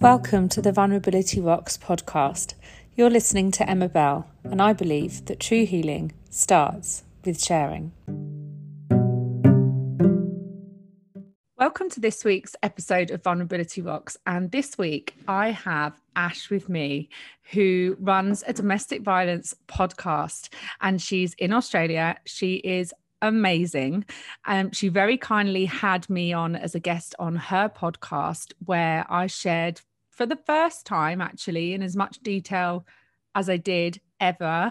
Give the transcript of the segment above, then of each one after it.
Welcome to the Vulnerability Rocks podcast. You're listening to Emma Bell, and I believe that true healing starts with sharing. Welcome to this week's episode of Vulnerability Rocks. And this week I have Ash with me, who runs a domestic violence podcast, and she's in Australia. She is amazing. Um, she very kindly had me on as a guest on her podcast, where I shared for the first time, actually, in as much detail as I did ever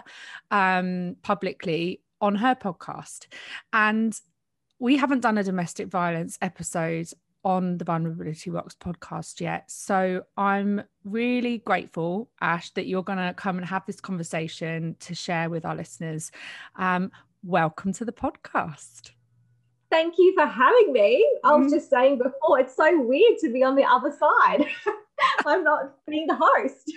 um, publicly on her podcast. And we haven't done a domestic violence episode on the Vulnerability Rocks podcast yet. So I'm really grateful, Ash, that you're going to come and have this conversation to share with our listeners. Um, welcome to the podcast. Thank you for having me. I was mm. just saying before, it's so weird to be on the other side. I'm not being the host.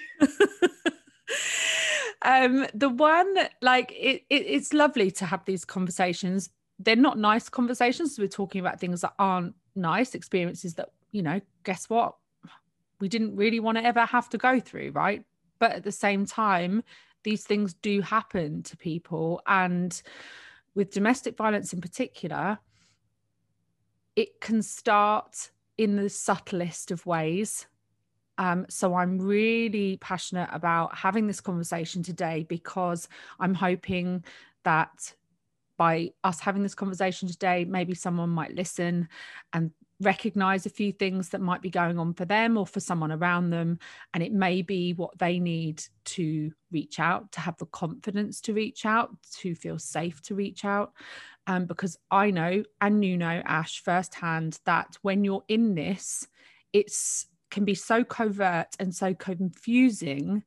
um, the one like it, it, it's lovely to have these conversations. They're not nice conversations. We're talking about things that aren't nice experiences that you know. Guess what? We didn't really want to ever have to go through, right? But at the same time, these things do happen to people, and with domestic violence in particular, it can start in the subtlest of ways um, so I'm really passionate about having this conversation today because I'm hoping that by us having this conversation today, maybe someone might listen and recognize a few things that might be going on for them or for someone around them. And it may be what they need to reach out, to have the confidence to reach out, to feel safe to reach out. Um, because I know, and you know, Ash, firsthand, that when you're in this, it's can be so covert and so confusing,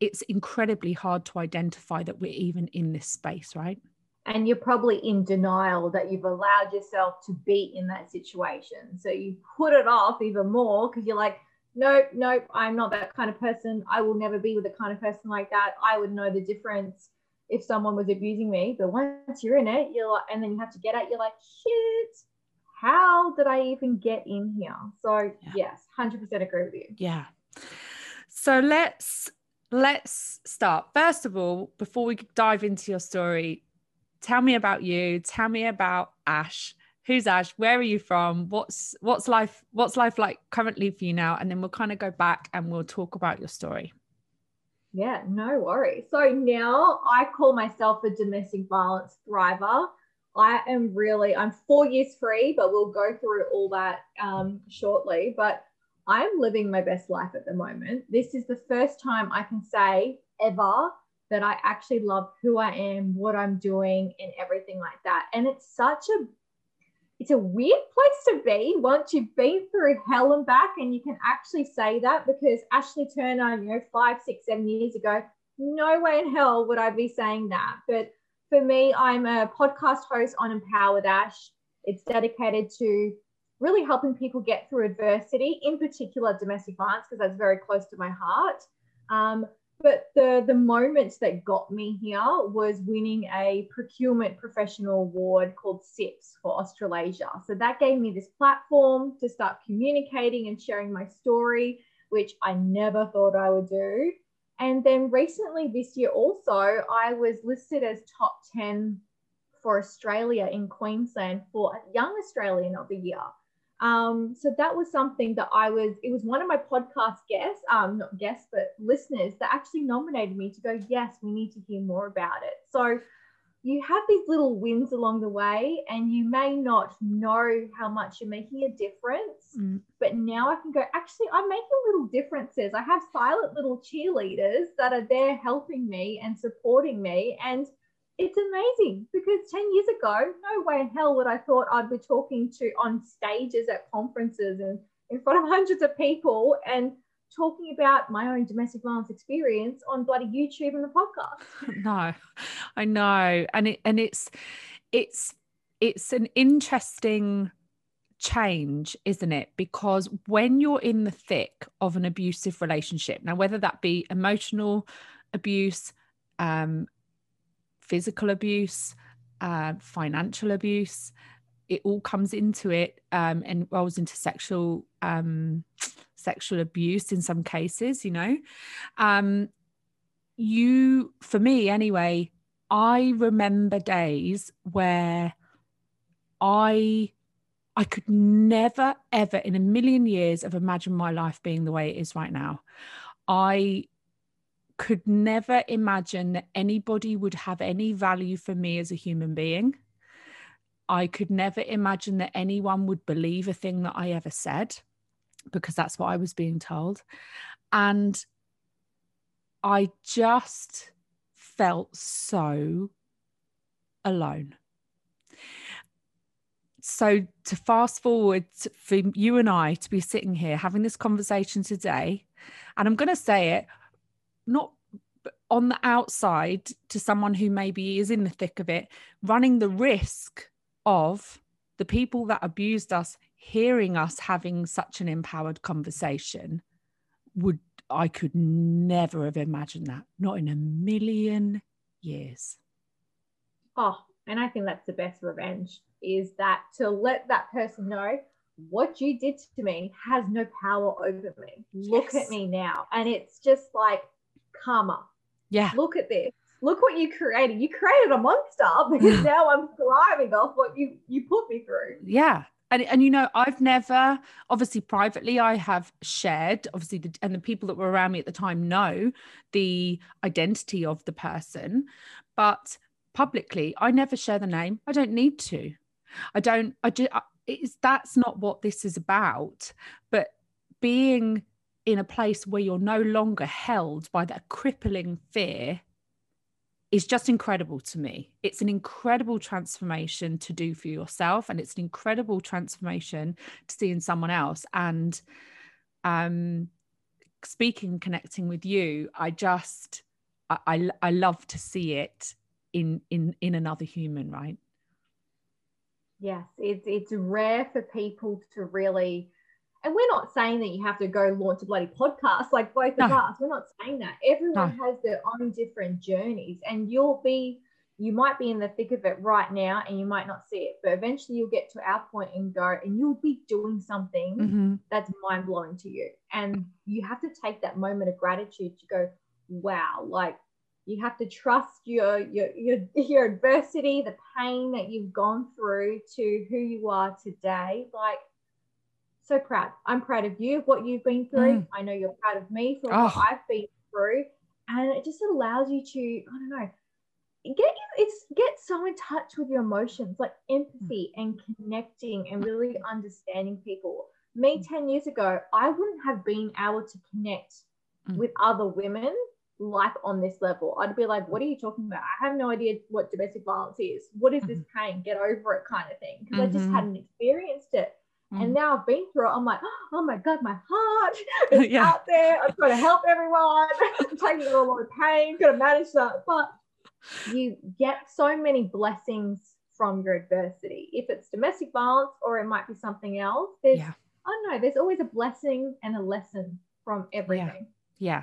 it's incredibly hard to identify that we're even in this space, right? And you're probably in denial that you've allowed yourself to be in that situation. So you put it off even more because you're like, nope, nope, I'm not that kind of person. I will never be with a kind of person like that. I would know the difference if someone was abusing me. But once you're in it, you're like, and then you have to get out, you're like, shit, how did I even get in here? So yeah. yes, 100% agree with you. Yeah. So let's let's start. First of all, before we dive into your story, tell me about you. Tell me about Ash. Who's Ash? Where are you from? What's what's life what's life like currently for you now? And then we'll kind of go back and we'll talk about your story. Yeah, no worries. So now I call myself a domestic violence thriver. I am really, I'm four years free, but we'll go through all that um, shortly. But I'm living my best life at the moment. This is the first time I can say ever that I actually love who I am, what I'm doing, and everything like that. And it's such a it's a weird place to be once you've been through hell and back and you can actually say that because Ashley Turner, you know, five, six, seven years ago, no way in hell would I be saying that. But for me, I'm a podcast host on Empowered Ash. It's dedicated to really helping people get through adversity, in particular domestic violence, because that's very close to my heart. Um, but the the moments that got me here was winning a procurement professional award called CIPS for Australasia. So that gave me this platform to start communicating and sharing my story, which I never thought I would do. And then recently this year also, I was listed as top 10 for Australia in Queensland for Young Australian of the Year. Um, so that was something that I was, it was one of my podcast guests, um, not guests, but listeners that actually nominated me to go, yes, we need to hear more about it. So you have these little wins along the way and you may not know how much you're making a difference mm. but now i can go actually i'm making little differences i have silent little cheerleaders that are there helping me and supporting me and it's amazing because 10 years ago no way in hell would i thought i'd be talking to on stages at conferences and in front of hundreds of people and talking about my own domestic violence experience on bloody YouTube and the podcast. No, I know. And it and it's it's it's an interesting change, isn't it? Because when you're in the thick of an abusive relationship, now whether that be emotional abuse, um, physical abuse, uh, financial abuse, it all comes into it um, and rolls into sexual um, sexual abuse in some cases, you know. Um, you, for me anyway, I remember days where I I could never, ever in a million years have imagined my life being the way it is right now. I could never imagine that anybody would have any value for me as a human being. I could never imagine that anyone would believe a thing that I ever said because that's what I was being told. And I just felt so alone so to fast forward for you and I to be sitting here having this conversation today, and I'm going to say it not on the outside to someone who maybe is in the thick of it, running the risk of the people that abused us hearing us having such an empowered conversation would I could never have imagined that, not in a million years. Oh, and I think that's the best revenge is that to let that person know what you did to me has no power over me. Look at me now. And it's just like karma. Yeah. Look at this. Look what you created. You created a monster because now I'm thriving off what you you put me through. Yeah. And, and you know i've never obviously privately i have shared obviously the, and the people that were around me at the time know the identity of the person but publicly i never share the name i don't need to I don't, I just, it's, that's not what this is about. But being in a place where you're no longer held by that crippling fear is just incredible to me. It's an incredible transformation to do for yourself, and it's an incredible transformation to see in someone else. And um, speaking, connecting with you, I just, I, I, I love to see it in in in another human, right? Yes, it's it's rare for people to really and we're not saying that you have to go launch a bloody podcast like both no. of us. We're not saying that. Everyone no. has their own different journeys, and you'll be, you might be in the thick of it right now and you might not see it, but eventually you'll get to our point and go, and you'll be doing something mm-hmm. that's mind blowing to you. And you have to take that moment of gratitude to go, wow, like you have to trust your, your your your adversity the pain that you've gone through to who you are today like so proud i'm proud of you what you've been through mm. i know you're proud of me for oh. what i've been through and it just allows you to i don't know get you it's get so in touch with your emotions like empathy mm. and connecting and really understanding people me mm. 10 years ago i wouldn't have been able to connect mm. with other women like on this level. I'd be like, what are you talking about? I have no idea what domestic violence is. What is this mm-hmm. pain? Get over it kind of thing. Because mm-hmm. I just mm-hmm. hadn't experienced it. Mm-hmm. And now I've been through it. I'm like, oh my God, my heart is yeah. out there. I'm trying to help everyone. I'm taking a lot of pain, got to manage that. But you get so many blessings from your adversity. If it's domestic violence or it might be something else, there's, yeah. I don't know, there's always a blessing and a lesson from everything. Yeah. yeah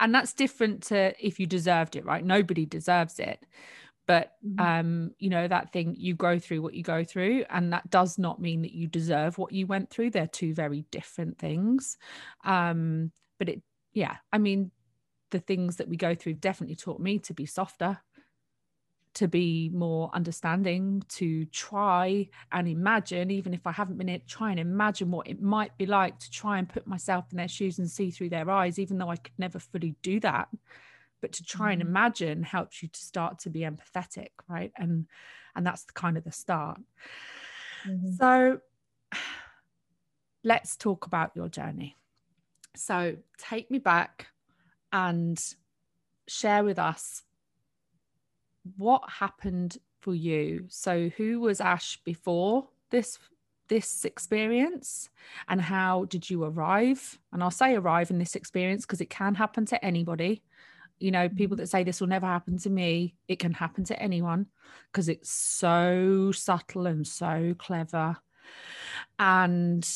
and that's different to if you deserved it right nobody deserves it but mm-hmm. um you know that thing you go through what you go through and that does not mean that you deserve what you went through they're two very different things um but it yeah i mean the things that we go through definitely taught me to be softer to be more understanding, to try and imagine, even if I haven't been it, try and imagine what it might be like to try and put myself in their shoes and see through their eyes, even though I could never fully do that. But to try and mm-hmm. imagine helps you to start to be empathetic, right? And and that's the kind of the start. Mm-hmm. So let's talk about your journey. So take me back and share with us what happened for you? So, who was Ash before this this experience, and how did you arrive? And I'll say arrive in this experience because it can happen to anybody. You know, people mm-hmm. that say this will never happen to me, it can happen to anyone because it's so subtle and so clever, and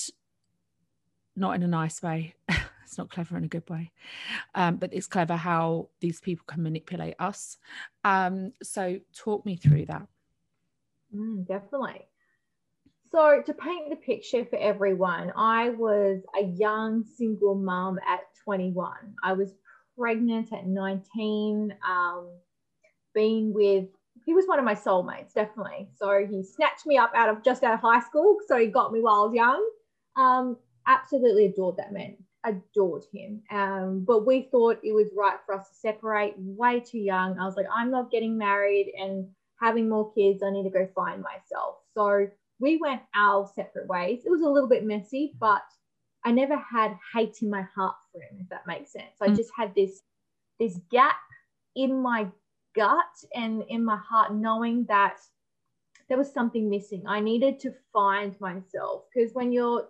not in a nice way. it's not clever in a good way um, but it's clever how these people can manipulate us um, so talk me through that mm, definitely So, to paint the picture for everyone, I was a young single mum at 21. I was pregnant at 19, um, been with, he was one of my soulmates, definitely. So, he snatched me up out of just out of high school. So, he got me while I was young. Um, absolutely adored that man, adored him. Um, but we thought it was right for us to separate way too young. I was like, I'm not getting married and having more kids. I need to go find myself. So, we went our separate ways. It was a little bit messy, but I never had hate in my heart for him, if that makes sense. I mm. just had this this gap in my gut and in my heart, knowing that there was something missing. I needed to find myself because when you're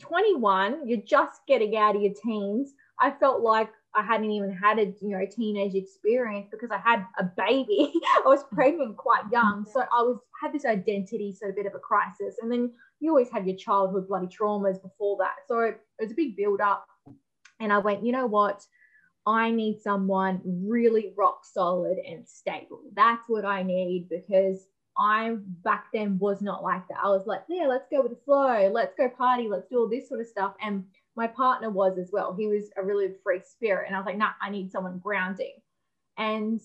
21, you're just getting out of your teens. I felt like I hadn't even had a you know teenage experience because I had a baby. I was pregnant quite young, so I was had this identity, so a bit of a crisis. And then you always have your childhood bloody traumas before that, so it was a big build up. And I went, you know what? I need someone really rock solid and stable. That's what I need because I back then was not like that. I was like, yeah, let's go with the flow. Let's go party. Let's do all this sort of stuff. And my partner was as well. He was a really free spirit. And I was like, nah, I need someone grounding. And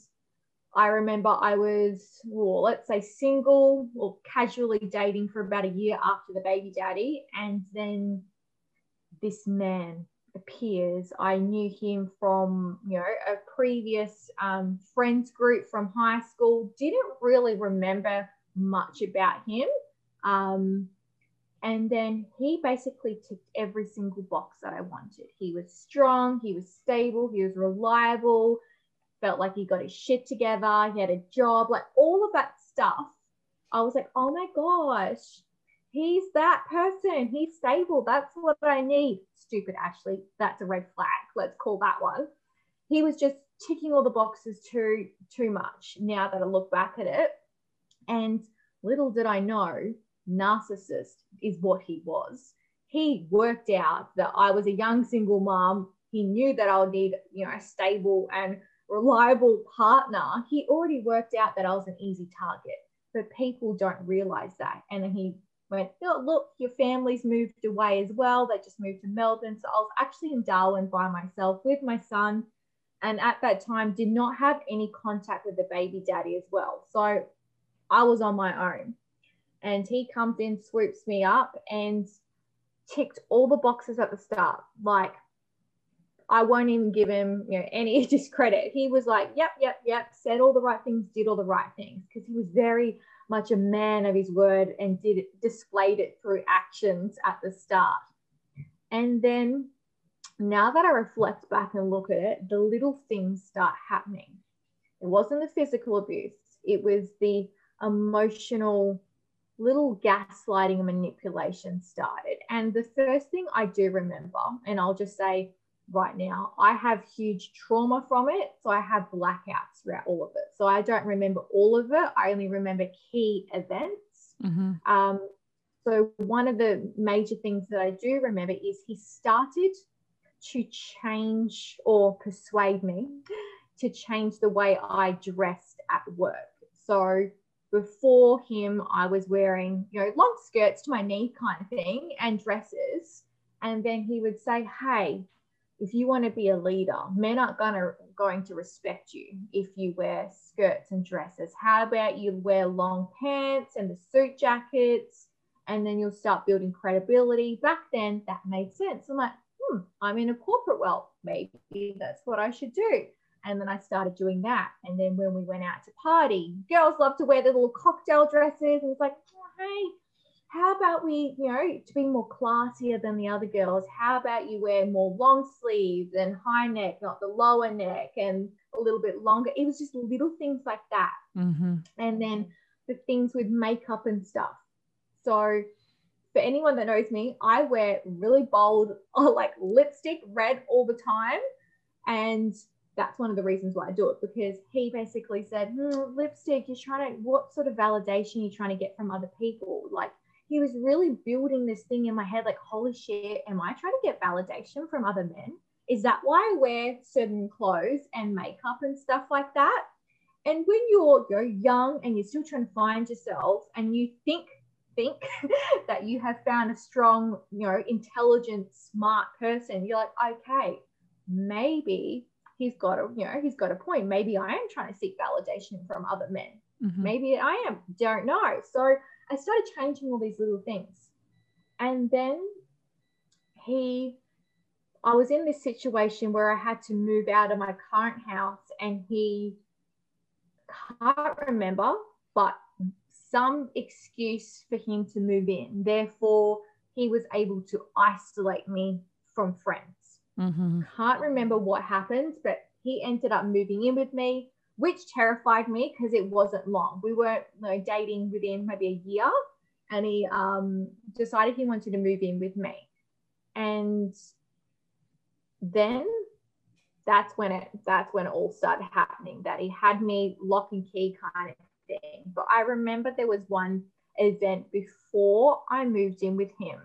I remember I was, well, let's say single or casually dating for about a year after the baby daddy. And then this man appears. I knew him from, you know, a previous um, friends group from high school. Didn't really remember much about him. Um, and then he basically ticked every single box that I wanted. He was strong, he was stable, he was reliable, felt like he got his shit together, he had a job, like all of that stuff. I was like, oh my gosh, he's that person. He's stable. That's what I need. Stupid Ashley. That's a red flag. Let's call that one. He was just ticking all the boxes too too much now that I look back at it. And little did I know narcissist is what he was. He worked out that I was a young single mom. He knew that I would need, you know, a stable and reliable partner. He already worked out that I was an easy target, but people don't realize that. And then he went, oh, look, your family's moved away as well. They just moved to Melbourne. So I was actually in Darwin by myself with my son. And at that time, did not have any contact with the baby daddy as well. So I was on my own and he comes in, swoops me up, and ticked all the boxes at the start. Like, I won't even give him, you know, any discredit. He was like, "Yep, yep, yep," said all the right things, did all the right things, because he was very much a man of his word and did it, displayed it through actions at the start. And then now that I reflect back and look at it, the little things start happening. It wasn't the physical abuse, it was the emotional little gaslighting and manipulation started. And the first thing I do remember, and I'll just say right now, I have huge trauma from it. So I have blackouts throughout all of it. So I don't remember all of it. I only remember key events. Mm-hmm. Um, so one of the major things that I do remember is he started to change or persuade me to change the way I dressed at work. So before him, I was wearing, you know, long skirts to my knee kind of thing and dresses. And then he would say, Hey, if you want to be a leader, men aren't gonna going to respect you if you wear skirts and dresses. How about you wear long pants and the suit jackets, and then you'll start building credibility. Back then, that made sense. I'm like, hmm, I'm in a corporate world. Maybe that's what I should do. And then I started doing that. And then when we went out to party, girls love to wear the little cocktail dresses. And it's like, oh, hey, how about we, you know, to be more classier than the other girls, how about you wear more long sleeves and high neck, not the lower neck, and a little bit longer? It was just little things like that. Mm-hmm. And then the things with makeup and stuff. So, for anyone that knows me, I wear really bold, like lipstick red all the time. And that's one of the reasons why I do it because he basically said, hmm, lipstick, you're trying to, what sort of validation are you trying to get from other people? Like, he was really building this thing in my head like, holy shit, am I trying to get validation from other men? Is that why I wear certain clothes and makeup and stuff like that? And when you're, you're young and you're still trying to find yourself and you think think that you have found a strong, you know, intelligent, smart person, you're like, okay, maybe he's got a, you know, he's got a point. Maybe I am trying to seek validation from other men. Mm-hmm. Maybe I am, don't know. So I started changing all these little things. And then he, I was in this situation where I had to move out of my current house and he can't remember, but some excuse for him to move in. Therefore, he was able to isolate me from friends. Mm-hmm. Can't remember what happened, but he ended up moving in with me, which terrified me because it wasn't long. We weren't you know, dating within maybe a year, and he um, decided he wanted to move in with me. And then that's when it that's when it all started happening. That he had me lock and key kind of thing. But I remember there was one event before I moved in with him,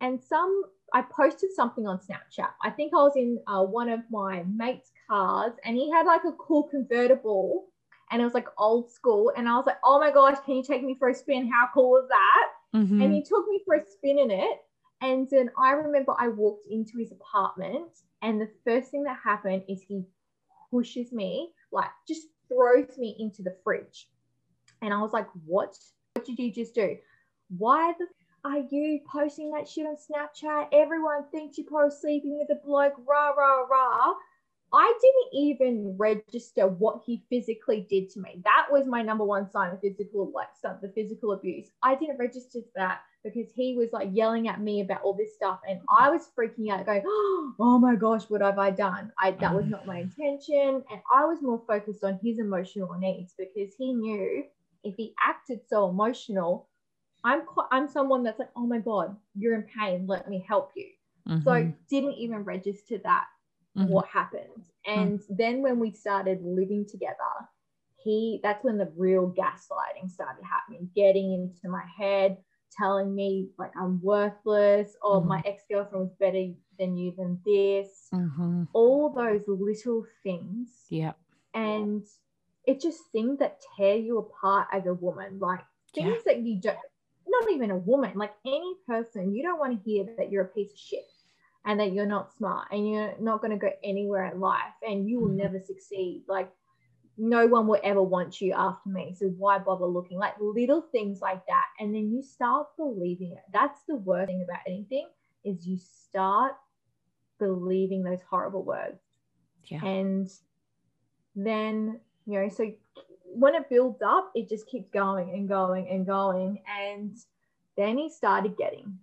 and some I posted something on Snapchat. I think I was in uh, one of my mate's cars, and he had like a cool convertible, and it was like old school. And I was like, "Oh my gosh, can you take me for a spin? How cool is that?" Mm-hmm. And he took me for a spin in it. And then I remember I walked into his apartment, and the first thing that happened is he pushes me, like just throws me into the fridge. And I was like, what? What did you just do? Why the are you posting that shit on Snapchat? Everyone thinks you're probably sleeping with a bloke, rah, rah, rah. I didn't even register what he physically did to me. That was my number one sign of physical, like stuff, the physical abuse. I didn't register that because he was like yelling at me about all this stuff, and I was freaking out, going, "Oh my gosh, what have I done? I that was not my intention." And I was more focused on his emotional needs because he knew if he acted so emotional, I'm quite, I'm someone that's like, oh my god, you're in pain. Let me help you. Mm-hmm. So didn't even register that mm-hmm. what happened. Mm-hmm. And mm-hmm. then when we started living together, he that's when the real gaslighting started happening, getting into my head, telling me like I'm worthless, or my mm-hmm. ex girlfriend was better than you than this. Mm-hmm. All those little things. Yeah. And it's just things that tear you apart as a woman, like things yeah. that you don't, not even a woman, like any person, you don't want to hear that you're a piece of shit and that you're not smart and you're not going to go anywhere in life and you will mm-hmm. never succeed. Like, no one will ever want you after me. So why bother looking? Like little things like that. And then you start believing it. That's the worst thing about anything is you start believing those horrible words. Yeah. And then you know so when it builds up it just keeps going and going and going. And then he started getting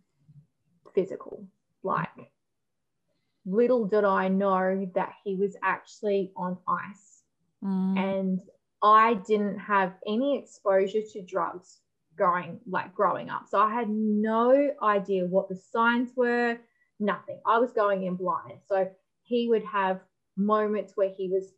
physical like little did i know that he was actually on ice. Mm. and i didn't have any exposure to drugs growing like growing up. So i had no idea what the signs were nothing. I was going in blind. So he would have moments where he was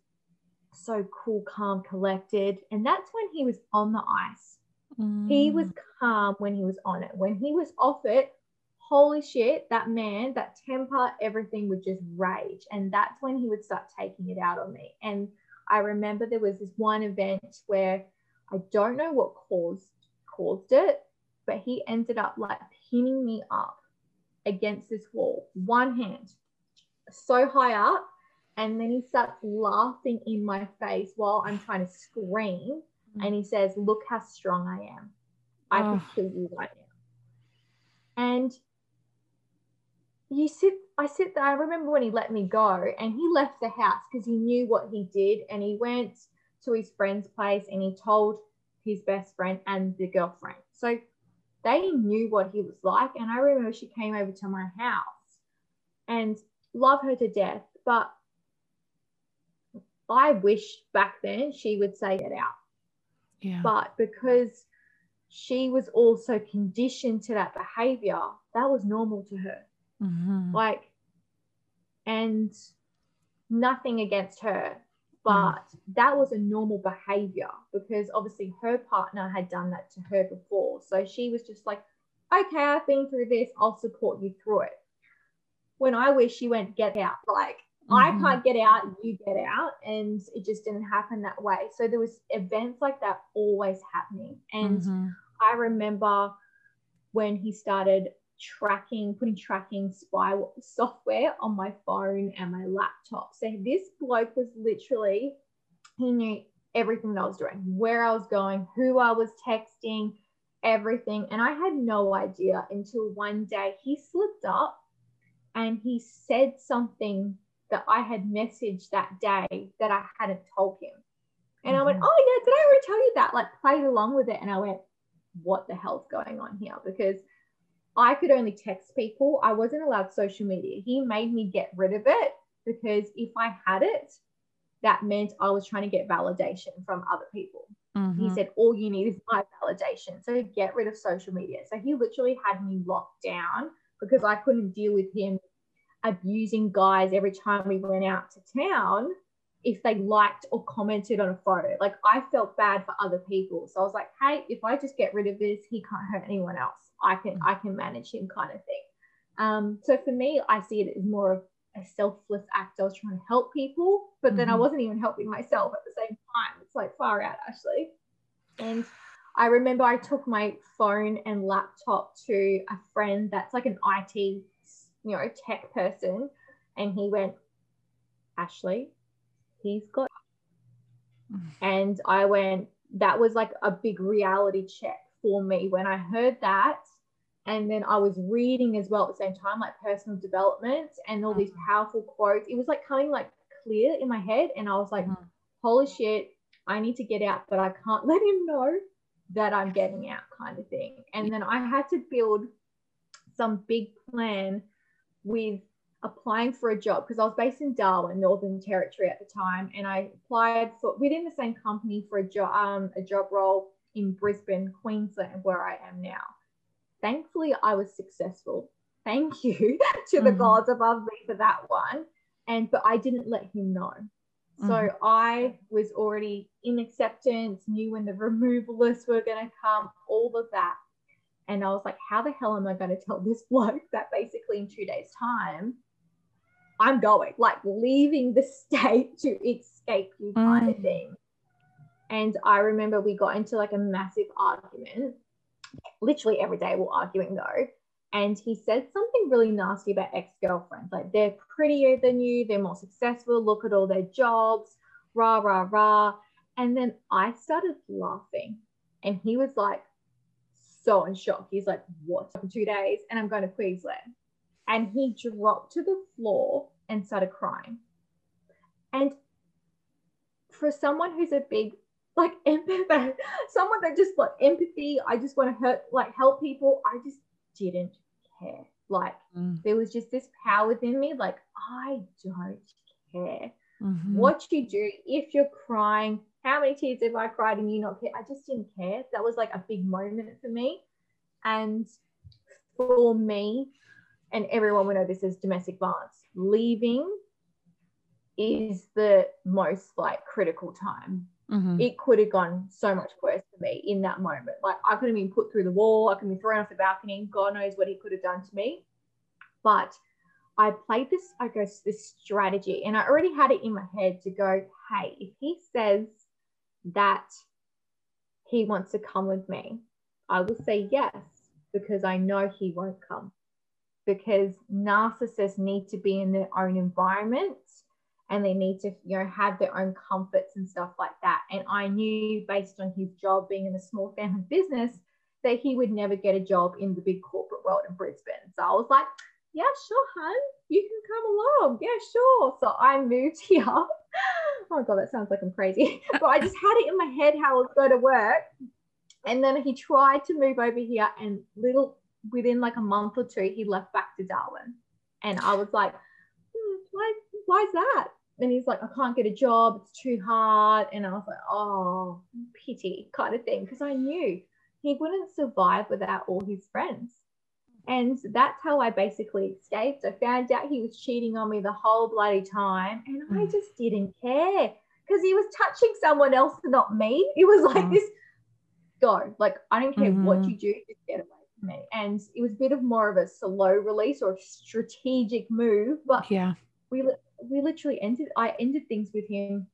so cool, calm, collected. And that's when he was on the ice. Mm. He was calm when he was on it. When he was off it, holy shit, that man, that temper, everything would just rage. And that's when he would start taking it out on me. And I remember there was this one event where I don't know what caused caused it, but he ended up like pinning me up against this wall, one hand, so high up and then he starts laughing in my face while I'm trying to scream. Mm. And he says, Look how strong I am. I oh. can kill you right now. And you sit, I sit there. I remember when he let me go and he left the house because he knew what he did. And he went to his friend's place and he told his best friend and the girlfriend. So they knew what he was like. And I remember she came over to my house and love her to death. But I wish back then she would say it out. Yeah. But because she was also conditioned to that behavior, that was normal to her. Mm-hmm. Like, and nothing against her, but mm. that was a normal behavior because obviously her partner had done that to her before. So she was just like, okay, I've been through this, I'll support you through it. When I wish she went, get out. Like, Mm-hmm. I can't get out, you get out. And it just didn't happen that way. So there was events like that always happening. And mm-hmm. I remember when he started tracking, putting tracking spy software on my phone and my laptop. So this bloke was literally, he knew everything that I was doing, where I was going, who I was texting, everything. And I had no idea until one day he slipped up and he said something that I had messaged that day that I hadn't told him. And mm-hmm. I went, mm-hmm. Oh, yeah, did I already tell you that? Like, played along with it. And I went, What the hell's going on here? Because I could only text people. I wasn't allowed social media. He made me get rid of it because if I had it, that meant I was trying to get validation from other people. Mm-hmm. He said, All you need is my validation. So get rid of social media. So he literally had me locked down because I couldn't deal with him abusing guys every time we went out to town if they liked or commented on a photo. Like I felt bad for other people. So I was like, hey, if I just get rid of this, he can't hurt anyone else. I can I can manage him kind of thing. Um, so for me, I see it as more of a selfless act. I was trying to help people, but then mm-hmm. I wasn't even helping myself at the same time. It's like far out, Ashley. And I remember I took my phone and laptop to a friend that's like an IT, you know, tech person, and he went, Ashley, he's got. And I went, that was like a big reality check for me when I heard that. And then I was reading as well at the same time, like personal development and all these mm-hmm. powerful quotes. It was like coming like clear in my head. And I was like, mm-hmm. holy shit, I need to get out, but I can't let him know that I'm getting out, kind of thing. And then I had to build some big plan with applying for a job because I was based in Darwin, Northern Territory at the time, and I applied for within the same company for a job um, a job role in Brisbane, Queensland, where I am now. Thankfully, I was successful. Thank you to the mm-hmm. gods above me for that one. And but I didn't let him know. So mm-hmm. I was already in acceptance, knew when the removalists were going to come, all of that. And I was like, how the hell am I going to tell this bloke that basically in two days' time, I'm going, like leaving the state to escape you kind mm. of thing. And I remember we got into like a massive argument. Literally every day we're arguing though. And he said something really nasty about ex girlfriends. Like they're prettier than you, they're more successful, look at all their jobs, rah, rah, rah. And then I started laughing. And he was like, so in shock. He's like, What? For two days, and I'm going to Queensland and he dropped to the floor and started crying. And for someone who's a big like empath, someone that just like empathy, I just want to hurt like help people. I just didn't care. Like mm. there was just this power within me. Like I don't care mm-hmm. what you do if you're crying. How many tears have I cried and you not care? I just didn't care. That was like a big moment for me. And for me, and everyone will know this as domestic violence. Leaving is the most like critical time. Mm-hmm. It could have gone so much worse for me in that moment. Like I could have been put through the wall, I could have been thrown off the balcony. God knows what he could have done to me. But I played this, I guess, this strategy, and I already had it in my head to go, hey, if he says that he wants to come with me, I will say yes because I know he won't come. Because narcissists need to be in their own environments and they need to you know have their own comforts and stuff like that. And i knew based on his job being in a small family business that he would never get a job in the big corporate world in brisbane. So i was like yeah sure hun you can come along yeah sure so i moved here oh god that sounds like i'm crazy but i just had it in my head how it was going to work and then he tried to move over here and little within like a month or two, he left back to Darwin. And I was like, hmm, why, why is that? And he's like, I can't get a job. It's too hard. And I was like, oh, pity kind of thing. Because I knew he wouldn't survive without all his friends. And that's how I basically escaped. I found out he was cheating on me the whole bloody time. And I mm. just didn't care because he was touching someone else, not me. It was like mm. this go. Like, I don't care mm-hmm. what you do, just get away from me. And it was a bit of more of a slow release or strategic move. But yeah, we we literally ended I ended things with him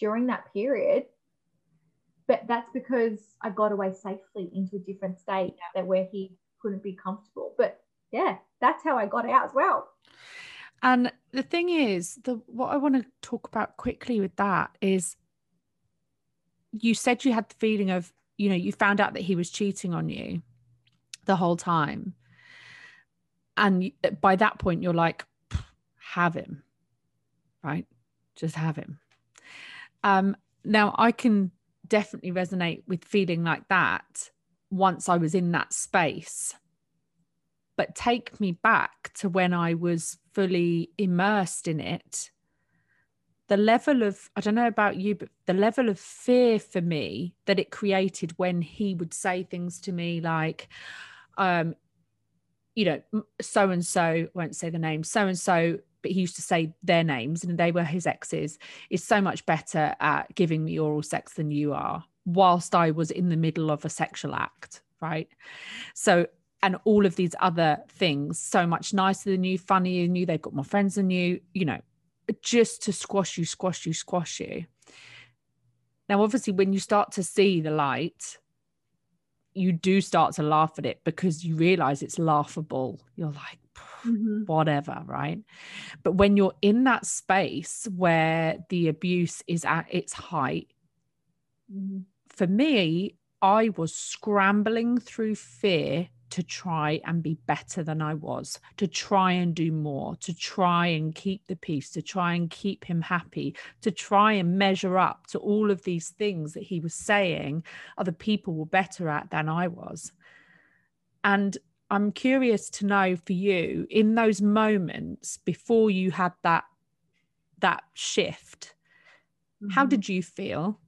during that period. But that's because I got away safely into a different state that where he couldn't be comfortable. But yeah, that's how I got out as well. And the thing is, the what I want to talk about quickly with that is you said you had the feeling of, you know, you found out that he was cheating on you the whole time. And by that point, you're like, have him, right? Just have him. Um, now, I can definitely resonate with feeling like that once I was in that space but take me back to when I was fully immersed in it. The level of, I don't know about you, but the level of fear for me that it created when he would say things to me like, um, you know, so and so, won't say the name, so and so, but he used to say their names and they were his exes, is so much better at giving me oral sex than you are, whilst I was in the middle of a sexual act. Right. So and all of these other things so much nicer than you, funnier than you, they've got more friends than you, you know, just to squash you, squash you, squash you. Now, obviously, when you start to see the light, you do start to laugh at it because you realize it's laughable. You're like, mm-hmm. whatever, right? But when you're in that space where the abuse is at its height, mm-hmm. For me, I was scrambling through fear to try and be better than I was, to try and do more, to try and keep the peace, to try and keep him happy, to try and measure up to all of these things that he was saying other people were better at than I was. And I'm curious to know for you in those moments before you had that that shift, mm-hmm. how did you feel?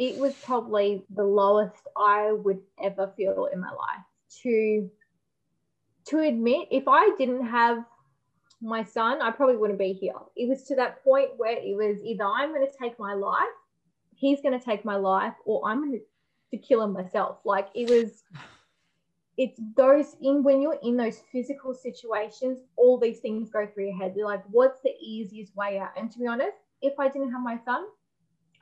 It was probably the lowest I would ever feel in my life to to admit if I didn't have my son, I probably wouldn't be here. It was to that point where it was either I'm going to take my life, he's going to take my life, or I'm going to, kill him myself. Like it was, it's those in when you're in those physical situations, all these things go through your head. You're like, what's the easiest way out? And to be honest, if I didn't have my son,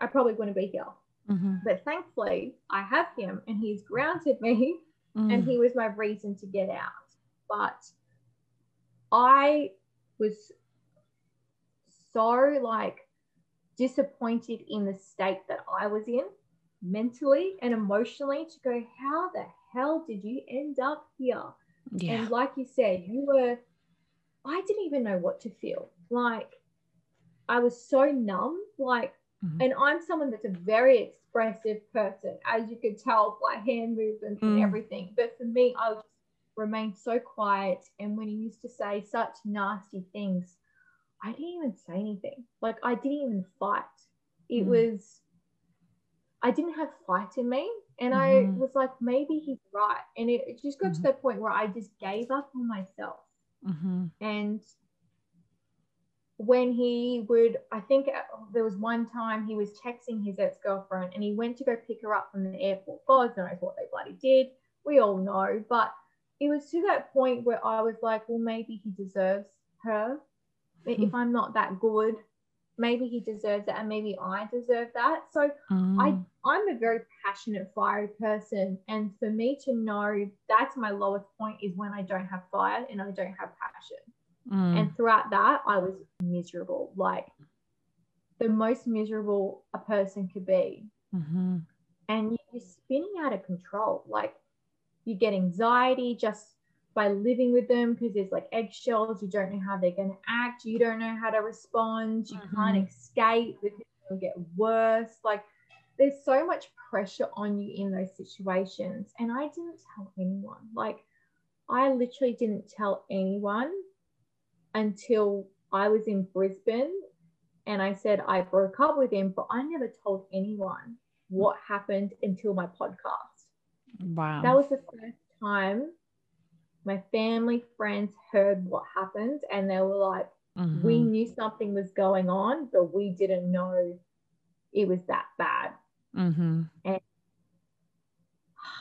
I probably wouldn't be here. Mm-hmm. But thankfully, I have him and he's grounded me mm. and he was my reason to get out. But I was so like disappointed in the state that I was in mentally and emotionally to go, how the hell did you end up here? Yeah. And like you said, you were, I didn't even know what to feel. Like, I was so numb. Like, Mm-hmm. And I'm someone that's a very expressive person, as you could tell by hand movements mm. and everything. But for me, I just remained so quiet. And when he used to say such nasty things, I didn't even say anything. Like I didn't even fight. It mm. was, I didn't have fight in me. And mm-hmm. I was like, maybe he's right. And it, it just got mm-hmm. to that point where I just gave up on myself. Mm-hmm. And when he would, I think uh, there was one time he was texting his ex girlfriend and he went to go pick her up from the airport. God knows what they bloody did. We all know. But it was to that point where I was like, well, maybe he deserves her. Mm. If I'm not that good, maybe he deserves it and maybe I deserve that. So mm. I I'm a very passionate, fiery person. And for me to know that's my lowest point is when I don't have fire and I don't have passion. Mm. And throughout that, I was miserable, like the most miserable a person could be. Mm-hmm. And you're spinning out of control. Like you get anxiety just by living with them because there's like eggshells. You don't know how they're going to act. You don't know how to respond. You mm-hmm. can't escape because it'll get worse. Like there's so much pressure on you in those situations. And I didn't tell anyone. Like I literally didn't tell anyone until I was in Brisbane and I said I broke up with him, but I never told anyone what happened until my podcast. Wow. That was the first time my family, friends heard what happened and they were like, mm-hmm. we knew something was going on, but we didn't know it was that bad. Mm-hmm. And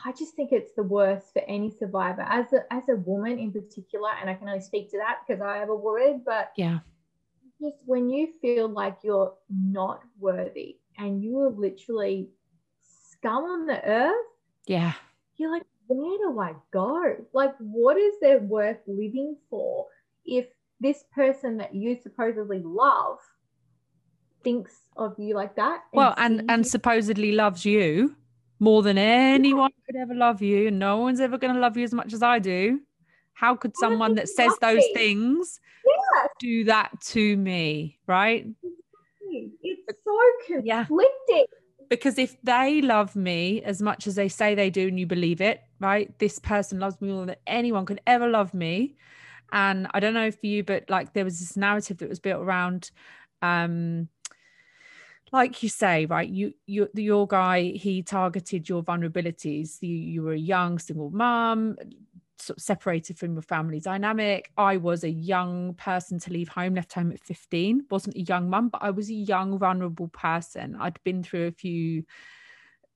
I just think it's the worst for any survivor, as a, as a woman in particular. And I can only speak to that because I have a word, but yeah, just when you feel like you're not worthy and you are literally scum on the earth, yeah, you're like, where do I go? Like, what is there worth living for if this person that you supposedly love thinks of you like that? And well, and and supposedly loves you more than anyone could ever love you, and no one's ever going to love you as much as I do. How could someone that says those things yes. do that to me? Right? It's so conflicting. Yeah because if they love me as much as they say they do and you believe it right this person loves me more than anyone could ever love me and i don't know for you but like there was this narrative that was built around um like you say right you you your guy he targeted your vulnerabilities you, you were a young single mom sort of separated from your family dynamic. I was a young person to leave home, left home at 15. Wasn't a young mum, but I was a young, vulnerable person. I'd been through a few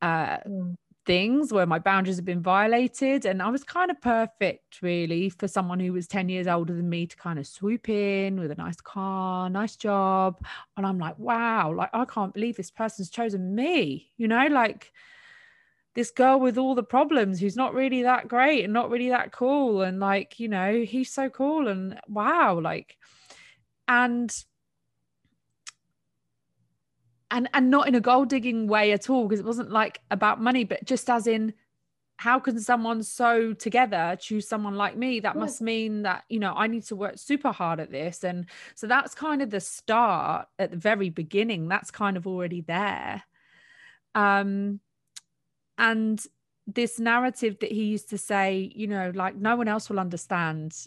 uh, mm. Things where my boundaries had been violated. And I was kind of perfect, really, for someone who was 10 years older than me to kind of swoop in with a nice car, nice job. And I'm like, wow, like, I can't believe this person's chosen me, you know, like, this girl with all the problems who's not really that great and not really that cool and like you know he's so cool and wow like and and and not in a gold digging way at all because it wasn't like about money but just as in how can someone so together choose someone like me? That must mean that you know i need to work super hard at this. And so that's kind of the start at the very beginning. That's kind of already there. Um and this narrative that he used to say you know like no one else will understand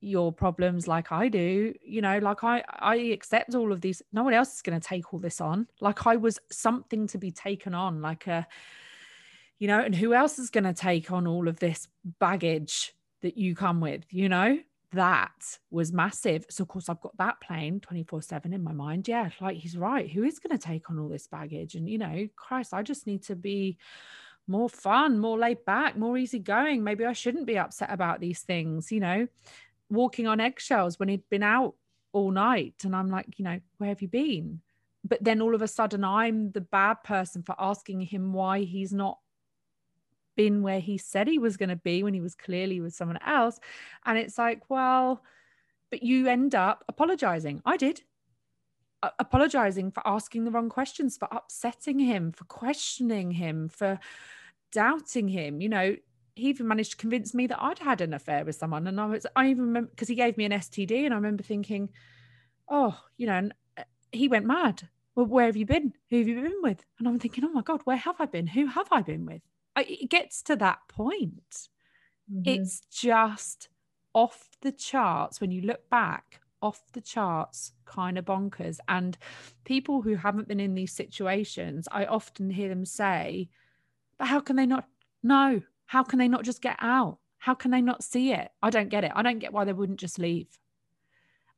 your problems like I do you know like I I accept all of these no one else is going to take all this on. Like I was something to be taken on like a you know and who else is going to take on all of this baggage that you come with you know? That was massive. So of course I've got that plane 24/7 in my mind. Yeah like he's right. Who is going to take on all this baggage? And you know Christ I just need to be more fun, more laid back, more easygoing. Maybe I shouldn't be upset about these things, you know, walking on eggshells when he'd been out all night. And I'm like, you know, where have you been? But then all of a sudden, I'm the bad person for asking him why he's not been where he said he was going to be when he was clearly with someone else. And it's like, well, but you end up apologizing. I did apologizing for asking the wrong questions, for upsetting him, for questioning him, for doubting him. You know, he even managed to convince me that I'd had an affair with someone. And I was, I even remember because he gave me an STD, and I remember thinking, oh, you know, and uh, he went mad. Well, where have you been? Who have you been with? And I'm thinking, oh my God, where have I been? Who have I been with? I, it gets to that point. Mm-hmm. It's just off the charts when you look back off the charts kind of bonkers. And people who haven't been in these situations, I often hear them say, but how can they not know? How can they not just get out? How can they not see it? I don't get it. I don't get why they wouldn't just leave.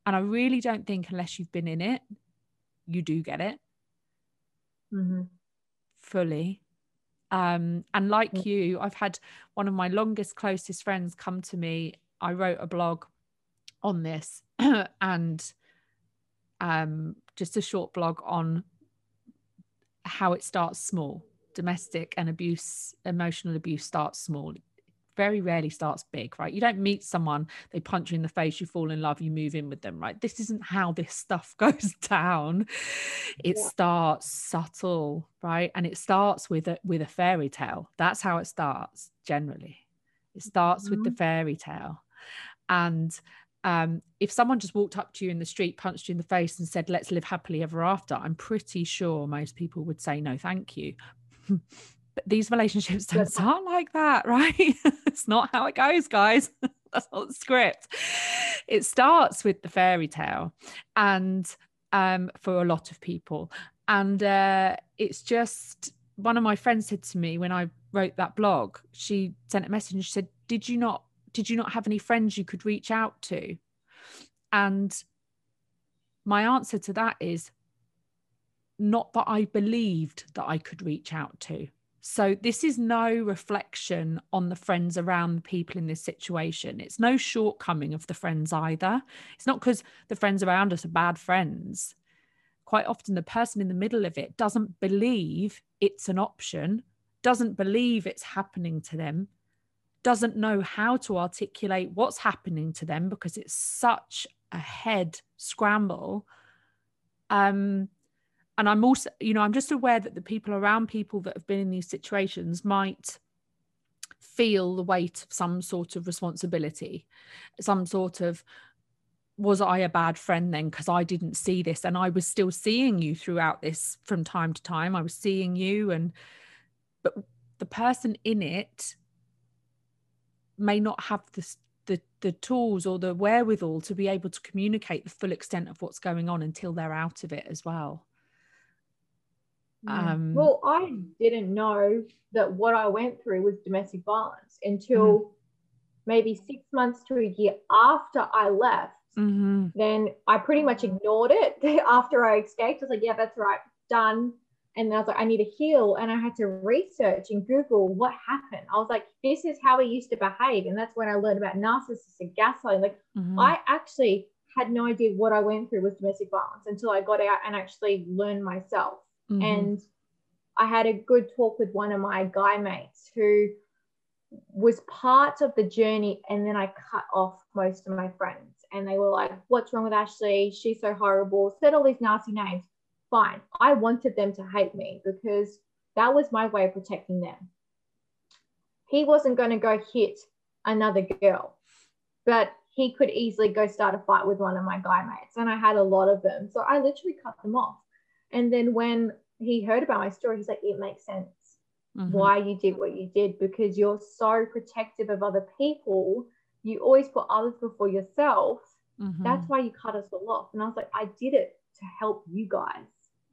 And I really don't think, unless you've been in it, you do get it mm-hmm. fully. Um, and like you, I've had one of my longest, closest friends come to me. I wrote a blog on this and um, just a short blog on how it starts small. Domestic and abuse, emotional abuse starts small. very rarely starts big, right? You don't meet someone, they punch you in the face, you fall in love, you move in with them, right? This isn't how this stuff goes down. It yeah. starts subtle, right? And it starts with a with a fairy tale. That's how it starts generally. It starts mm-hmm. with the mm-hmm. fairy tale. And um, if someone just walked up to you in the street, punched you in the face, and said, "Let's live happily ever after," I'm pretty sure most people would say, "No, thank you." but these relationships don't start like that, right? it's not how it goes, guys. That's not the script. It starts with the fairy tale, and um, for a lot of people, and uh, it's just one of my friends said to me when I wrote that blog. She sent a message and she said, "Did you not did you not have any friends you could reach out to? And my answer to that is not that I believed that I could reach out to. So, this is no reflection on the friends around the people in this situation. It's no shortcoming of the friends either. It's not because the friends around us are bad friends. Quite often, the person in the middle of it doesn't believe it's an option, doesn't believe it's happening to them, doesn't know how to articulate what's happening to them because it's such a head scramble. Um and i'm also you know i'm just aware that the people around people that have been in these situations might feel the weight of some sort of responsibility some sort of was I a bad friend then? Because I didn't see this and I was still seeing you throughout this from time to time. I was seeing you and but the person in it may not have the the the tools or the wherewithal to be able to communicate the full extent of what's going on until they're out of it as well um, well I didn't know that what I went through was domestic violence until mm. maybe six months to a year after I left Mm-hmm. Then I pretty much ignored it after I escaped. I was like, yeah, that's right, done. And I was like, I need to heal. And I had to research and Google what happened. I was like, this is how he used to behave. And that's when I learned about narcissistic gaslighting. Like, mm-hmm. I actually had no idea what I went through with domestic violence until I got out and actually learned myself. Mm-hmm. And I had a good talk with one of my guy mates who was part of the journey. And then I cut off most of my friends and they were like, What's wrong with Ashley? She's so horrible, said all these nasty names. Fine. I wanted them to hate me because that was my way of protecting them. He wasn't going to go hit another girl, but he could easily go start a fight with one of my guy mates. And I had a lot of them. So I literally cut them off. And then when he heard about my story, he's like, It makes sense mm-hmm. why you did what you did because you're so protective of other people you always put others before yourself. Mm-hmm. That's why you cut us all off. And I was like, I did it to help you guys.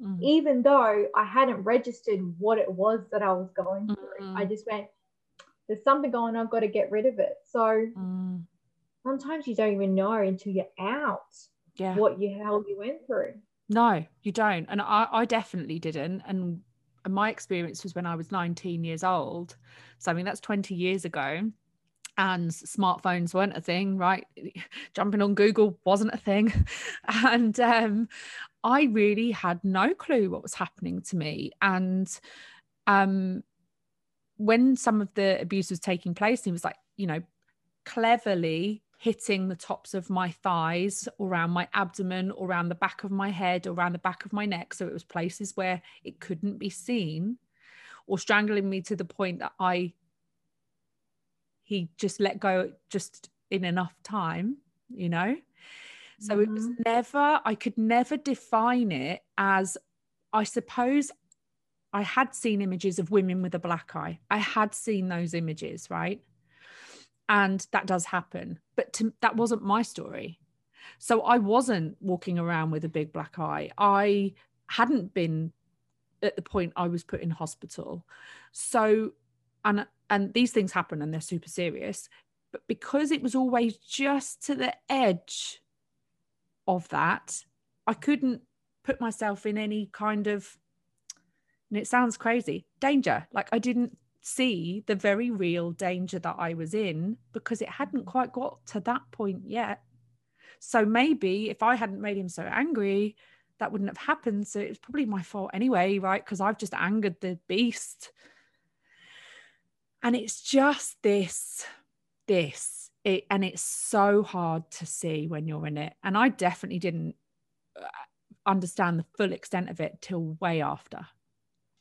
Mm-hmm. Even though I hadn't registered what it was that I was going through, mm-hmm. I just went, there's something going on, I've got to get rid of it. So mm. sometimes you don't even know until you're out yeah. what you hell you went through. No, you don't. And I, I definitely didn't. And my experience was when I was 19 years old. So I mean that's 20 years ago and smartphones weren't a thing, right? Jumping on Google wasn't a thing. And um, I really had no clue what was happening to me. And um, when some of the abuse was taking place, he was like, you know, cleverly hitting the tops of my thighs, around my abdomen, around the back of my head, around the back of my neck. So it was places where it couldn't be seen, or strangling me to the point that I he just let go just in enough time, you know? So mm-hmm. it was mm-hmm. never, I could never define it as, I suppose I had seen images of women with a black eye. I had seen those images, right? And that does happen. But to, that wasn't my story. So I wasn't walking around with a big black eye. I hadn't been at the point I was put in hospital. So, and and these things happen and they're super serious but because it was always just to the edge of that i couldn't put myself in any kind of and it sounds crazy danger. Like i didn't see the very real danger that i was in because it hadn't quite got to that point yet. So maybe if i hadn't made him so angry that wouldn't have happened. So it's probably my fault anyway right? Because i've just angered the beast. And it's just this this it, and it's so hard to see when you're in it and i definitely didn't uh, understand the full extent of it till way after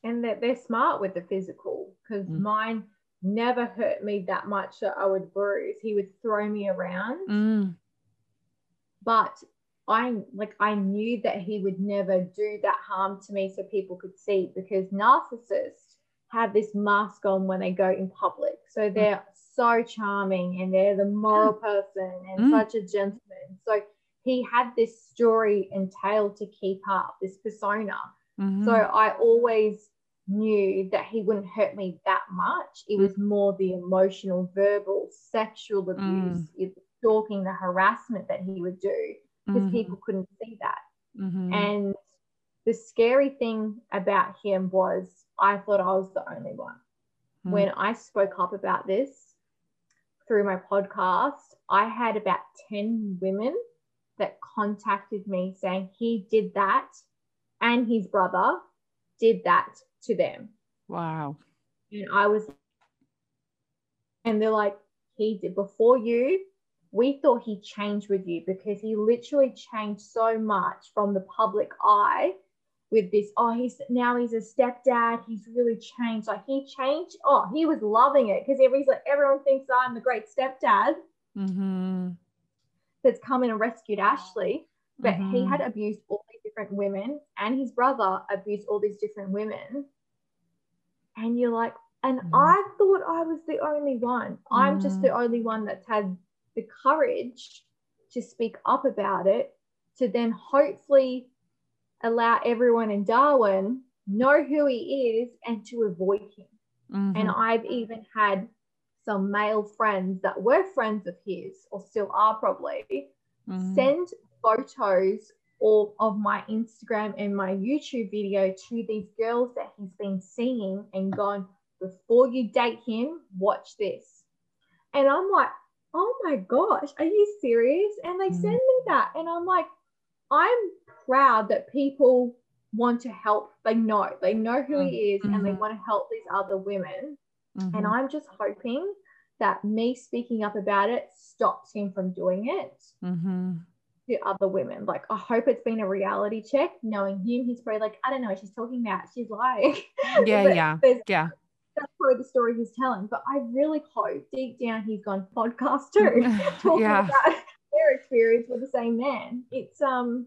and that they're smart with the physical because mm. mine never hurt me that much that i would bruise he would throw me around mm. but i like i knew that he would never do that harm to me so people could see because narcissists have this mask on when they go in public. So mm. they're so charming and they're the moral mm. person and mm. such a gentleman. So he had this story and tale to keep up, this persona. Mm-hmm. So I always knew that he wouldn't hurt me that much. It was more the emotional, verbal, sexual abuse, mm. stalking, the harassment that he would do because mm-hmm. people couldn't see that. Mm-hmm. And the scary thing about him was I thought I was the only one. Mm. When I spoke up about this through my podcast, I had about 10 women that contacted me saying he did that and his brother did that to them. Wow. And I was, and they're like, he did before you. We thought he changed with you because he literally changed so much from the public eye with this. Oh, he's now he's a stepdad. He's really changed. Like he changed. Oh, he was loving it because like everyone thinks I'm the great stepdad Mm-hmm. that's come in and rescued Ashley. But he Mhm. had abused all these different women, and his brother abused all these different women. And you're like, and Mhm. I thought I was the only one. I'm just the only one that's had the courage to speak up about it, to then hopefully allow everyone in Darwin know who he is and to avoid him. And Mhm. I've even had some male friends that were friends of his, or still are probably, Mhm. send photos or of my Instagram and my YouTube video to these girls that he's been seeing and gone, before you date him, watch this. And I'm like, oh my gosh, are you serious? And they Mm. send me that. And I'm like, I'm proud that people want to help. They know, they know who he is and they Mhm. want to help these other women. And Mhm. I'm just hoping that me speaking up about it stops him from doing it Mhm. to other women. Like, I hope it's been a reality check. Knowing him, he's probably like, I don't know what she's talking about. She's lying. Yeah, yeah, yeah. That's probably the story he's telling. But I really hope deep down he's gone podcast too, talking yeah. about their experience with the same man. It's um,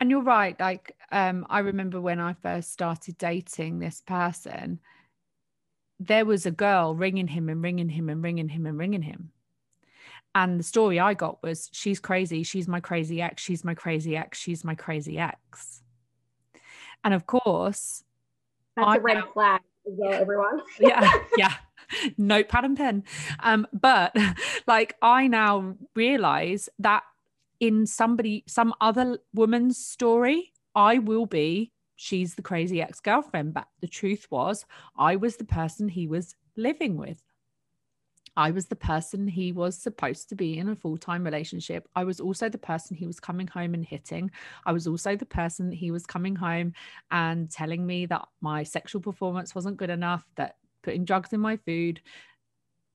And you're right. Like, um, I remember when I first started dating this person, there was a girl ringing him and ringing him and ringing him and ringing him. And the story I got was, she's crazy. She's my crazy ex. She's my crazy ex. She's my crazy ex. And of course, that's I a red flag as well, everyone. yeah yeah notepad and pen um but like i now realize that in somebody some other woman's story i will be she's the crazy ex-girlfriend but the truth was i was the person he was living with I was the person he was supposed to be in a full time relationship. I was also the person he was coming home and hitting. I was also the person he was coming home and telling me that my sexual performance wasn't good enough, that putting drugs in my food.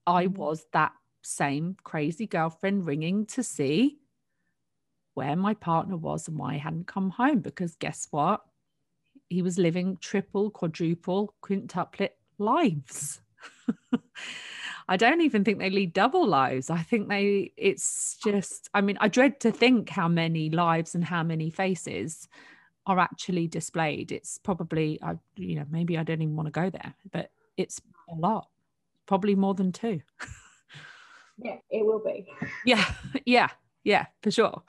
I Mm. was that same crazy girlfriend ringing to see where my partner was and why he hadn't come home. Because guess what? He was living triple, quadruple, quintuplet lives. I don't even think they lead double lives. I think they, it's just, I mean, I dread to think how many lives and how many faces are actually displayed. It's probably, I, you know, maybe I don't even want to go there, but it's a lot, probably more than two. Yeah, it will be. Yeah, yeah, yeah, for sure.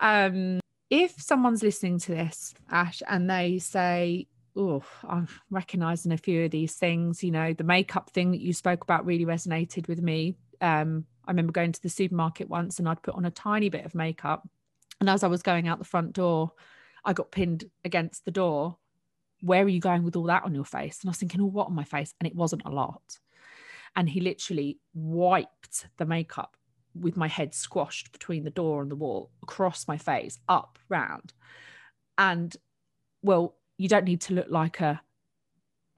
Um, if someone's listening to this, Ash, and they say, Oh, I'm recognizing a few of these things, you know, the makeup thing that you spoke about really resonated with me. Um, I remember going to the supermarket once and I'd put on a tiny bit of makeup. And as I was going out the front door, I got pinned against the door. Where are you going with all that on your face? And I was thinking, Oh, what on my face? And it wasn't a lot. And he literally wiped the makeup with my head squashed between the door and the wall across my face, up, round. And well, you don't need to look like a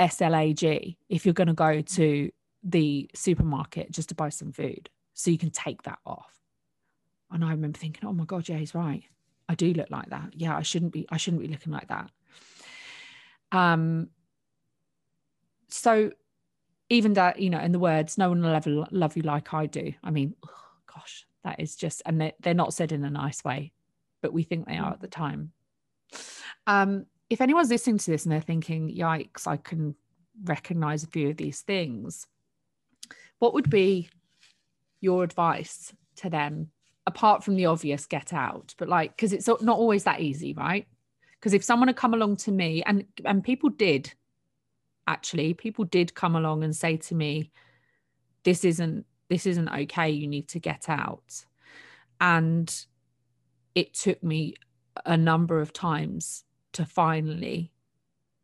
SLAG if you're going to go to the supermarket just to buy some food. So you can take that off. And I remember thinking, oh my God, yeah, he's right. I do look like that. Yeah, I shouldn't be, I shouldn't be looking like that. Um, so even that, you know, in the words, no one will ever love you like I do. I mean, oh, gosh, that is just, and they're, they're not said in a nice way, but we think they are at the time. Um, if anyone's listening to this and they're thinking, yikes, I can recognize a few of these things, what would be your advice to them apart from the obvious get out? But like, because it's not always that easy, right? Because if someone had come along to me, and and people did actually, people did come along and say to me, this isn't this isn't okay, you need to get out. And it took me a number of times to finally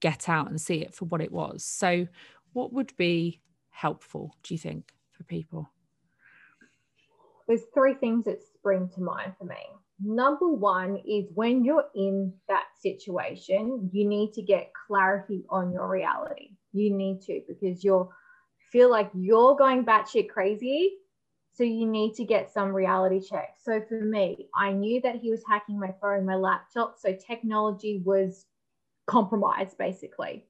get out and see it for what it was. So, what would be helpful, do you think, for people? There's three things that spring to mind for me. Number one is when you're in that situation, you need to get clarity on your reality. You need to because you'll feel like you're going batshit crazy. So you need to get some reality check. So for me, I knew that he was hacking my phone, my laptop. So technology was compromised basically.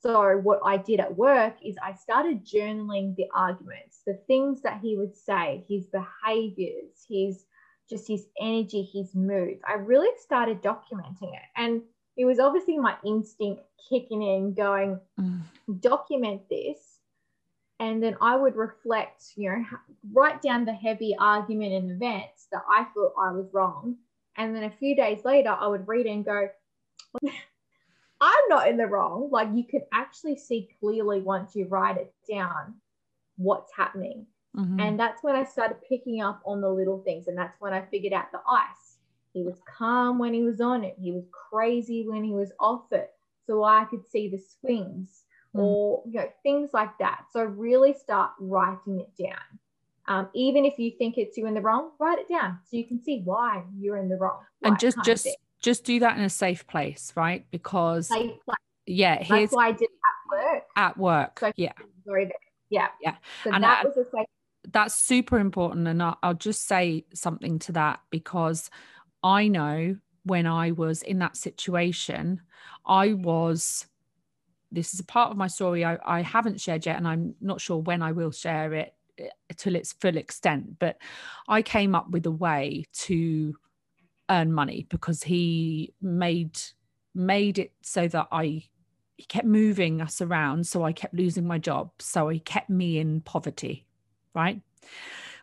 So what I did at work is I started journaling the arguments, the things that he would say, his behaviors, his just his energy, his moods. I really started documenting it. And it was obviously my instinct kicking in, going, mm. document this and then I would reflect, you know, write down the heavy argument and events that I thought I was wrong. And then a few days later, I would read it and go, I'm not in the wrong. Like you can actually see clearly once you write it down what's happening. Mm-hmm. And that's when I started picking up on the little things. And that's when I figured out the ice. He was calm when he was on it, he was crazy when he was off it. So I could see the swings mm. or you know things like that so really start writing it down um, even if you think it's you in the wrong write it down so you can see why you're in the wrong and just just just do that in a safe place right because yeah here's why i did at work at work so yeah yeah yeah so and that I, was a safe that's super important and I'll, just say something to that because i know when i was in that situation i was this is a part of my story I, I haven't shared yet, and I'm not sure when I will share it eh, to its full extent. But I came up with a way to earn money because he made made it so that I he kept moving us around, so I kept losing my job, so he kept me in poverty, right?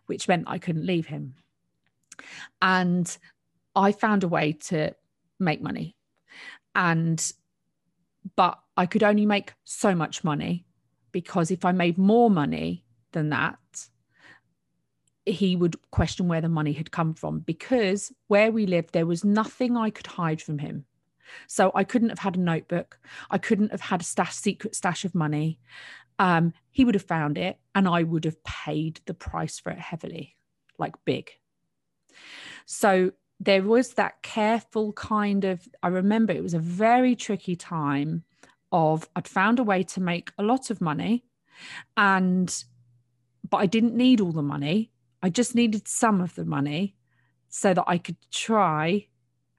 Which meant I couldn't leave him. And I found a way to make money. And but I could only make so much money because if I made more money than that, he would question where the money had come from because where we lived, there was nothing I could hide from him. So I couldn't have had a notebook. I couldn't have had a stash, secret stash of money. Um, he would have found it and I would have paid the price for it heavily, like big. So there was that careful kind of, I remember it was a very tricky time of I'd found a way to make a lot of money and but I didn't need all the money. I just needed some of the money so that I could try